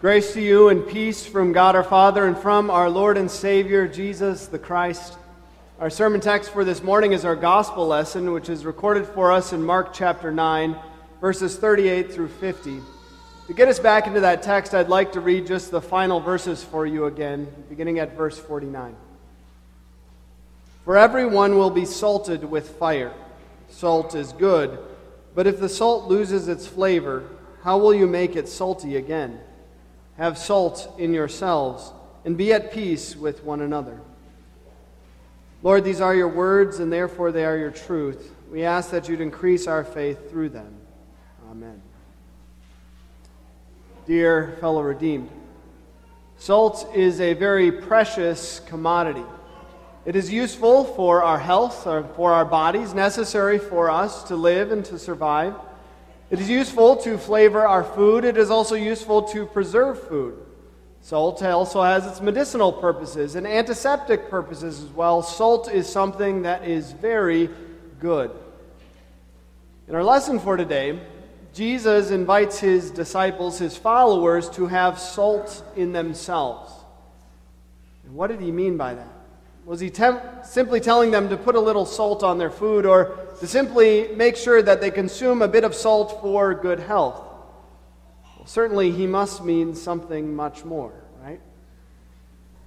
Grace to you and peace from God our Father and from our Lord and Savior, Jesus the Christ. Our sermon text for this morning is our gospel lesson, which is recorded for us in Mark chapter 9, verses 38 through 50. To get us back into that text, I'd like to read just the final verses for you again, beginning at verse 49. For everyone will be salted with fire. Salt is good, but if the salt loses its flavor, how will you make it salty again? Have salt in yourselves, and be at peace with one another. Lord, these are your words, and therefore they are your truth. We ask that you'd increase our faith through them. Amen. Dear fellow redeemed, salt is a very precious commodity. It is useful for our health, or for our bodies, necessary for us to live and to survive. It is useful to flavor our food. It is also useful to preserve food. Salt also has its medicinal purposes and antiseptic purposes as well. Salt is something that is very good. In our lesson for today, Jesus invites his disciples, his followers, to have salt in themselves. And what did he mean by that? Was he temp- simply telling them to put a little salt on their food or to simply make sure that they consume a bit of salt for good health? Well, certainly, he must mean something much more, right?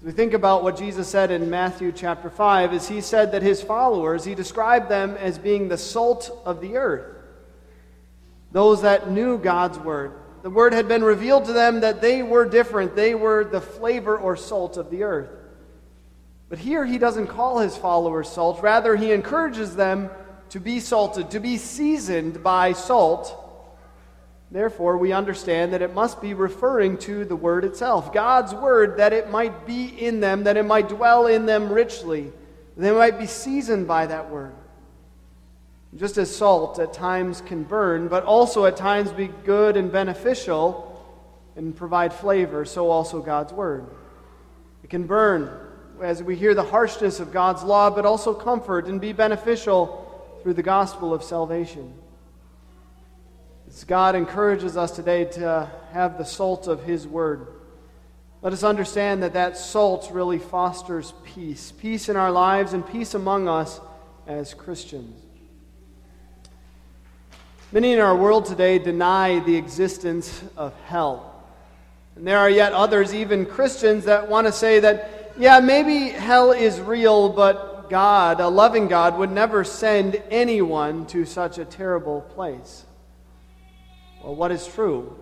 As we think about what Jesus said in Matthew chapter 5, is he said that his followers, he described them as being the salt of the earth. Those that knew God's word. The word had been revealed to them that they were different. They were the flavor or salt of the earth. But here he doesn't call his followers salt. Rather, he encourages them to be salted, to be seasoned by salt. Therefore, we understand that it must be referring to the Word itself, God's Word, that it might be in them, that it might dwell in them richly, that they might be seasoned by that Word. Just as salt at times can burn, but also at times be good and beneficial and provide flavor, so also God's Word. It can burn as we hear the harshness of God's law, but also comfort and be beneficial through the gospel of salvation. As God encourages us today to have the salt of His word, let us understand that that salt really fosters peace peace in our lives and peace among us as Christians. Many in our world today deny the existence of hell. And there are yet others, even Christians, that want to say that yeah, maybe hell is real, but God, a loving God, would never send anyone to such a terrible place. Well, what is true?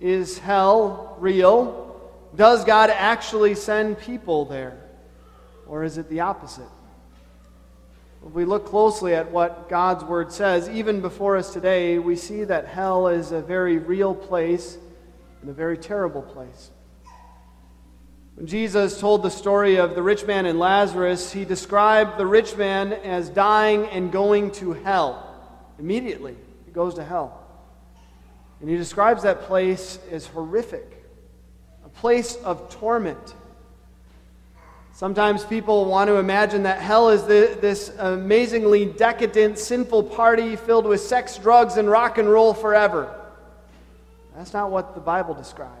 Is hell real? Does God actually send people there? Or is it the opposite? If we look closely at what God's Word says, even before us today, we see that hell is a very real place and a very terrible place. When Jesus told the story of the rich man and Lazarus, he described the rich man as dying and going to hell. Immediately, he goes to hell. And he describes that place as horrific, a place of torment. Sometimes people want to imagine that hell is the, this amazingly decadent, sinful party filled with sex, drugs, and rock and roll forever. That's not what the Bible describes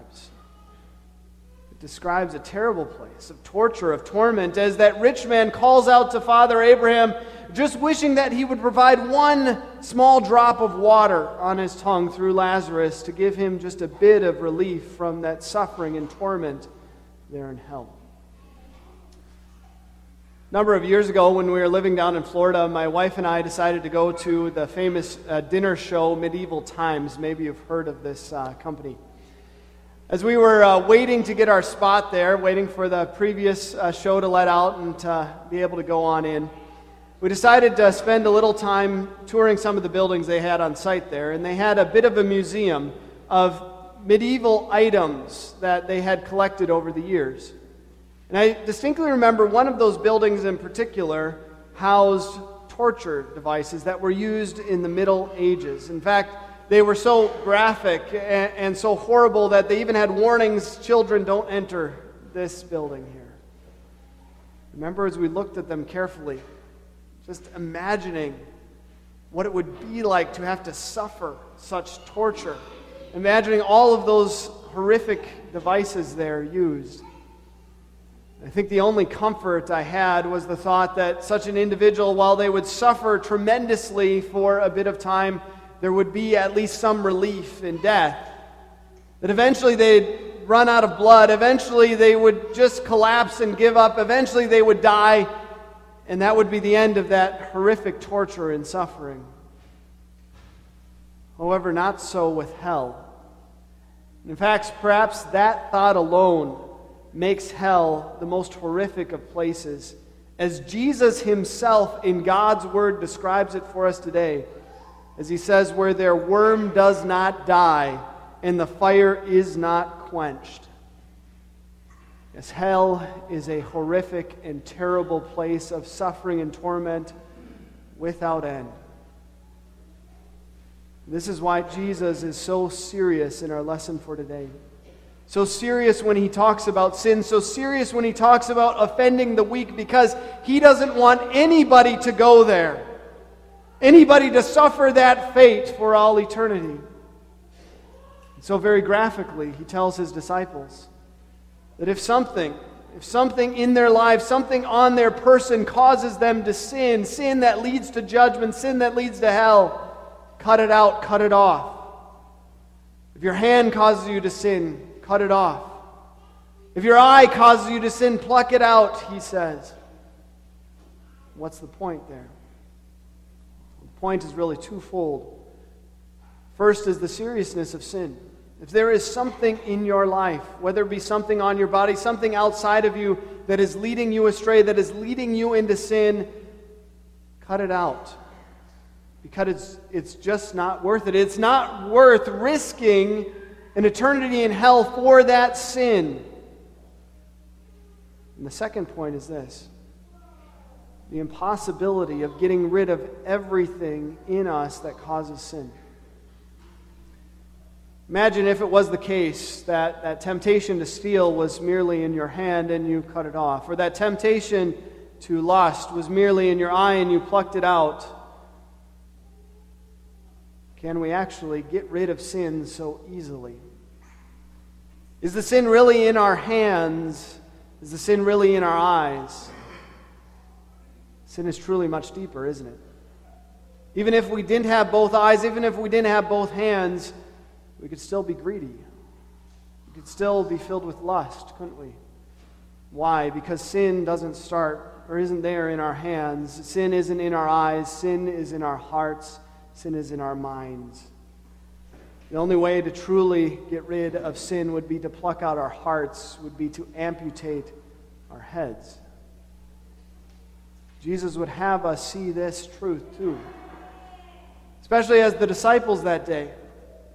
describes a terrible place of torture, of torment, as that rich man calls out to Father Abraham, just wishing that he would provide one small drop of water on his tongue through Lazarus to give him just a bit of relief from that suffering and torment there in hell. A number of years ago, when we were living down in Florida, my wife and I decided to go to the famous uh, dinner show Medieval Times. Maybe you've heard of this uh, company. As we were uh, waiting to get our spot there, waiting for the previous uh, show to let out and to be able to go on in, we decided to spend a little time touring some of the buildings they had on site there. And they had a bit of a museum of medieval items that they had collected over the years. And I distinctly remember one of those buildings in particular housed torture devices that were used in the Middle Ages. In fact, they were so graphic and, and so horrible that they even had warnings children don't enter this building here. Remember, as we looked at them carefully, just imagining what it would be like to have to suffer such torture, imagining all of those horrific devices there used. I think the only comfort I had was the thought that such an individual, while they would suffer tremendously for a bit of time, there would be at least some relief in death. That eventually they'd run out of blood, eventually they would just collapse and give up, eventually they would die, and that would be the end of that horrific torture and suffering. However, not so with hell. In fact, perhaps that thought alone makes hell the most horrific of places, as Jesus himself in God's word describes it for us today. As he says, where their worm does not die and the fire is not quenched. Yes, hell is a horrific and terrible place of suffering and torment without end. This is why Jesus is so serious in our lesson for today. So serious when he talks about sin, so serious when he talks about offending the weak, because he doesn't want anybody to go there, anybody to suffer that fate for all eternity. And so, very graphically, he tells his disciples that if something, if something in their lives, something on their person causes them to sin, sin that leads to judgment, sin that leads to hell, cut it out, cut it off. If your hand causes you to sin, cut it off. If your eye causes you to sin, pluck it out, he says. What's the point there? Point is really twofold. First is the seriousness of sin. If there is something in your life, whether it be something on your body, something outside of you that is leading you astray, that is leading you into sin, cut it out because it's, it's just not worth it. It's not worth risking an eternity in hell for that sin. And the second point is this the impossibility of getting rid of everything in us that causes sin. Imagine if it was the case that that temptation to steal was merely in your hand and you cut it off, or that temptation to lust was merely in your eye and you plucked it out. Can we actually get rid of sin so easily? Is the sin really in our hands? Is the sin really in our eyes? Sin is truly much deeper, isn't it? Even if we didn't have both eyes, even if we didn't have both hands, we could still be greedy. We could still be filled with lust, couldn't we? Why? Because sin doesn't start or isn't there in our hands. Sin isn't in our eyes. Sin is in our hearts. Sin is in our minds. The only way to truly get rid of sin would be to pluck out our hearts, would be to amputate our heads. Jesus would have us see this truth too. Especially as the disciples that day.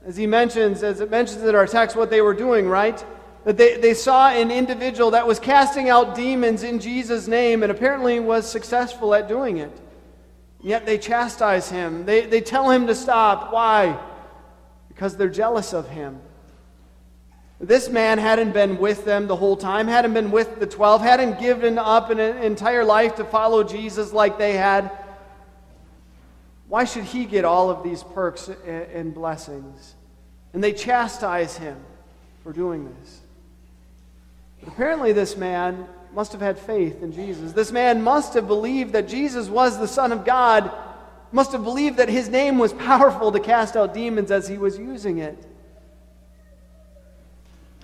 As he mentions, as it mentions in our text, what they were doing, right? That they, they saw an individual that was casting out demons in Jesus' name and apparently was successful at doing it. Yet they chastise him. They, they tell him to stop. Why? Because they're jealous of him. This man hadn't been with them the whole time, hadn't been with the 12, hadn't given up an entire life to follow Jesus like they had. Why should he get all of these perks and blessings? And they chastise him for doing this. But apparently, this man must have had faith in Jesus. This man must have believed that Jesus was the Son of God, must have believed that his name was powerful to cast out demons as he was using it.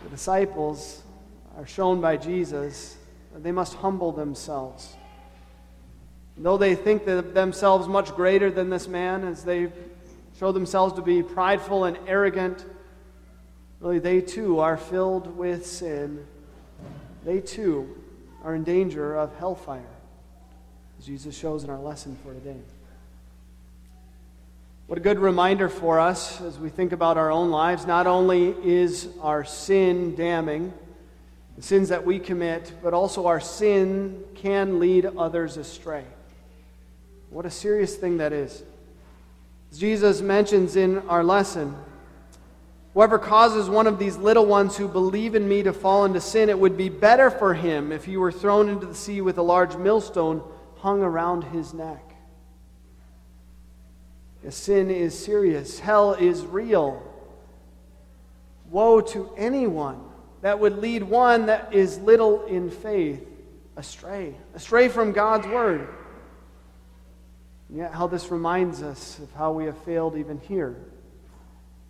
The disciples are shown by Jesus that they must humble themselves. Though they think themselves much greater than this man, as they show themselves to be prideful and arrogant, really they too are filled with sin. They too are in danger of hellfire, as Jesus shows in our lesson for today. What a good reminder for us as we think about our own lives. Not only is our sin damning, the sins that we commit, but also our sin can lead others astray. What a serious thing that is. As Jesus mentions in our lesson, Whoever causes one of these little ones who believe in me to fall into sin, it would be better for him if he were thrown into the sea with a large millstone hung around his neck. Sin is serious, hell is real. Woe to anyone that would lead one that is little in faith astray, astray from God's word. And yet, how this reminds us of how we have failed even here.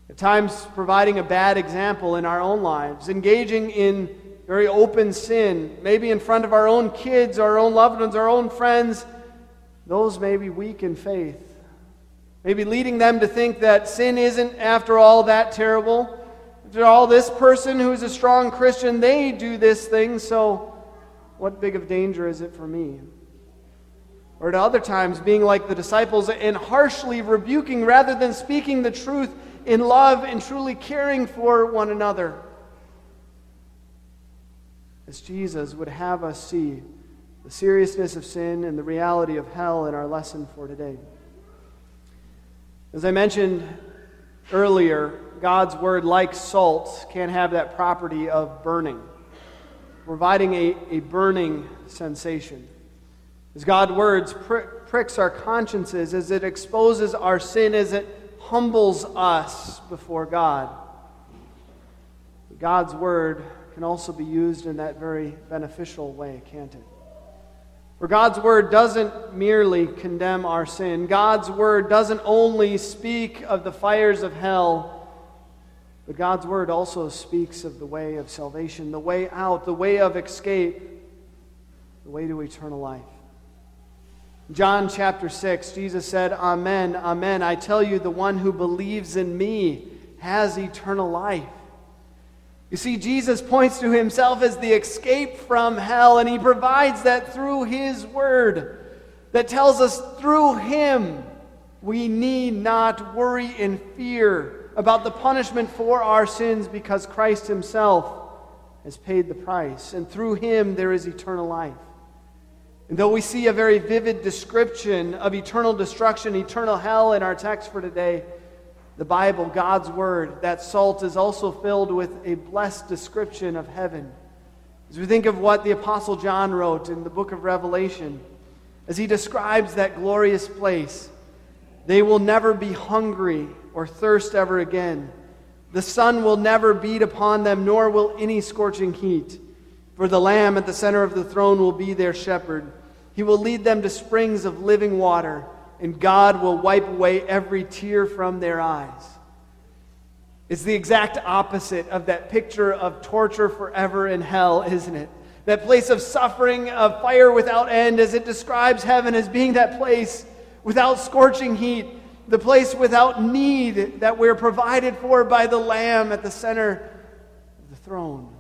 At times, providing a bad example in our own lives, engaging in very open sin, maybe in front of our own kids, our own loved ones, our own friends, those may be weak in faith. Maybe leading them to think that sin isn't, after all, that terrible. After all, this person who's a strong Christian, they do this thing, so what big of danger is it for me? Or at other times, being like the disciples and harshly rebuking rather than speaking the truth in love and truly caring for one another. As Jesus would have us see the seriousness of sin and the reality of hell in our lesson for today. As I mentioned earlier, God's word, like salt, can have that property of burning, providing a, a burning sensation. As God's words prick, pricks our consciences, as it exposes our sin, as it humbles us before God. God's word can also be used in that very beneficial way, can't it? For God's word doesn't merely condemn our sin. God's word doesn't only speak of the fires of hell, but God's word also speaks of the way of salvation, the way out, the way of escape, the way to eternal life. John chapter 6, Jesus said, Amen, Amen. I tell you, the one who believes in me has eternal life. You see, Jesus points to himself as the escape from hell, and he provides that through his word that tells us through him we need not worry and fear about the punishment for our sins because Christ himself has paid the price, and through him there is eternal life. And though we see a very vivid description of eternal destruction, eternal hell in our text for today, the Bible, God's Word, that salt is also filled with a blessed description of heaven. As we think of what the Apostle John wrote in the book of Revelation, as he describes that glorious place, they will never be hungry or thirst ever again. The sun will never beat upon them, nor will any scorching heat. For the Lamb at the center of the throne will be their shepherd. He will lead them to springs of living water, and God will wipe away every tear from their eyes. It's the exact opposite of that picture of torture forever in hell, isn't it? That place of suffering, of fire without end, as it describes heaven as being that place without scorching heat, the place without need that we're provided for by the Lamb at the center of the throne.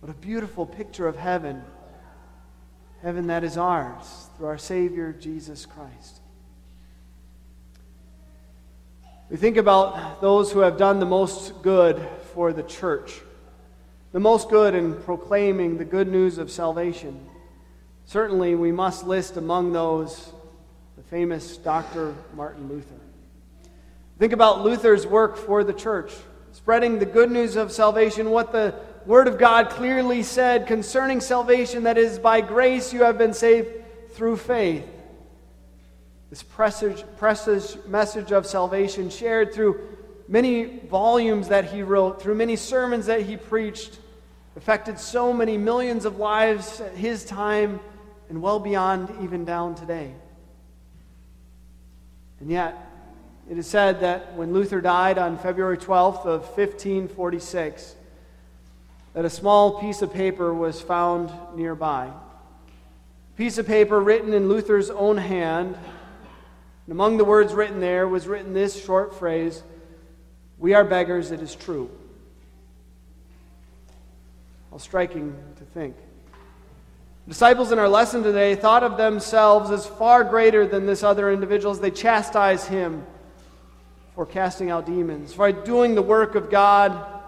What a beautiful picture of heaven heaven that is ours through our Savior, Jesus Christ. We think about those who have done the most good for the church, the most good in proclaiming the good news of salvation. Certainly, we must list among those the famous Dr. Martin Luther. Think about Luther's work for the church, spreading the good news of salvation, what the Word of God clearly said concerning salvation that is by grace you have been saved through faith. This precious message of salvation shared through many volumes that he wrote, through many sermons that he preached, affected so many millions of lives at his time and well beyond even down today. And yet, it is said that when Luther died on February 12th of 1546, that a small piece of paper was found nearby. A piece of paper written in Luther's own hand. And among the words written there was written this short phrase We are beggars, it is true. How striking to think. Disciples in our lesson today thought of themselves as far greater than this other individual as they chastise him for casting out demons, for doing the work of God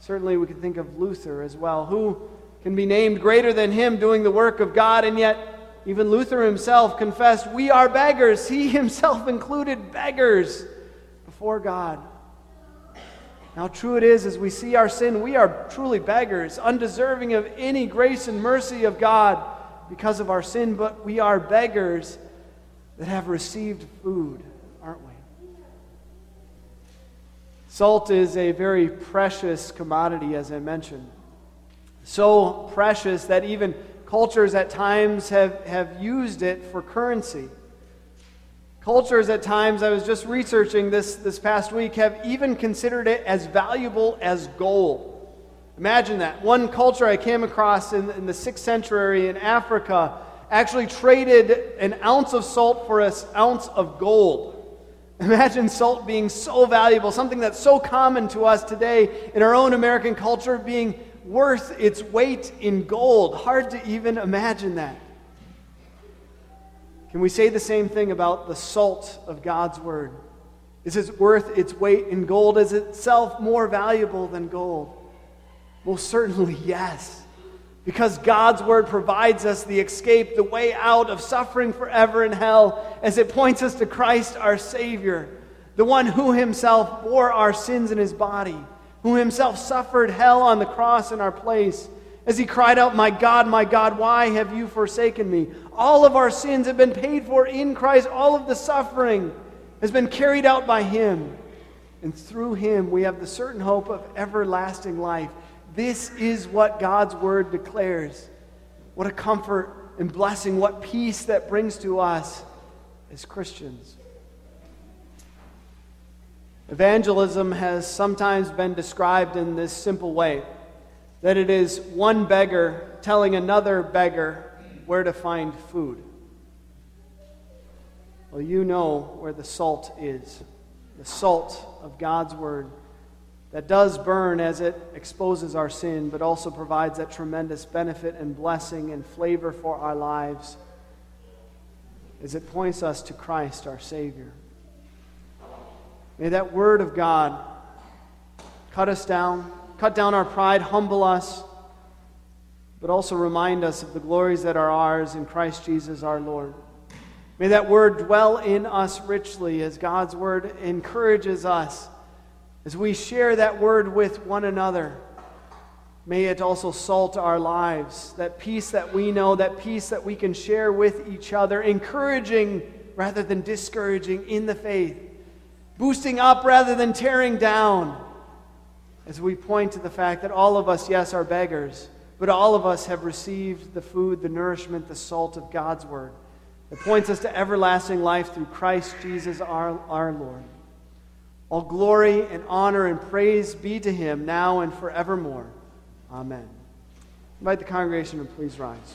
Certainly, we can think of Luther as well. Who can be named greater than him doing the work of God? And yet, even Luther himself confessed, We are beggars. He himself included beggars before God. How true it is as we see our sin, we are truly beggars, undeserving of any grace and mercy of God because of our sin, but we are beggars that have received food, aren't we? Salt is a very precious commodity, as I mentioned. So precious that even cultures at times have, have used it for currency. Cultures at times, I was just researching this this past week, have even considered it as valuable as gold. Imagine that. One culture I came across in, in the 6th century in Africa actually traded an ounce of salt for an ounce of gold. Imagine salt being so valuable, something that's so common to us today in our own American culture being worth its weight in gold. Hard to even imagine that. Can we say the same thing about the salt of God's Word? Is it worth its weight in gold? Is itself more valuable than gold? Most certainly, yes. Because God's word provides us the escape, the way out of suffering forever in hell, as it points us to Christ our Savior, the one who himself bore our sins in his body, who himself suffered hell on the cross in our place, as he cried out, My God, my God, why have you forsaken me? All of our sins have been paid for in Christ, all of the suffering has been carried out by him. And through him, we have the certain hope of everlasting life. This is what God's word declares. What a comfort and blessing, what peace that brings to us as Christians. Evangelism has sometimes been described in this simple way that it is one beggar telling another beggar where to find food. Well, you know where the salt is the salt of God's Word that does burn as it exposes our sin, but also provides that tremendous benefit and blessing and flavor for our lives as it points us to Christ, our Savior. May that Word of God cut us down, cut down our pride, humble us, but also remind us of the glories that are ours in Christ Jesus our Lord. May that Word dwell in us richly as God's Word encourages us as we share that word with one another, may it also salt our lives. That peace that we know, that peace that we can share with each other, encouraging rather than discouraging in the faith, boosting up rather than tearing down. As we point to the fact that all of us, yes, are beggars, but all of us have received the food, the nourishment, the salt of God's word. that points us to everlasting life through Christ Jesus our, our Lord. All glory and honor and praise be to him now and forevermore. Amen. Invite the congregation to please rise.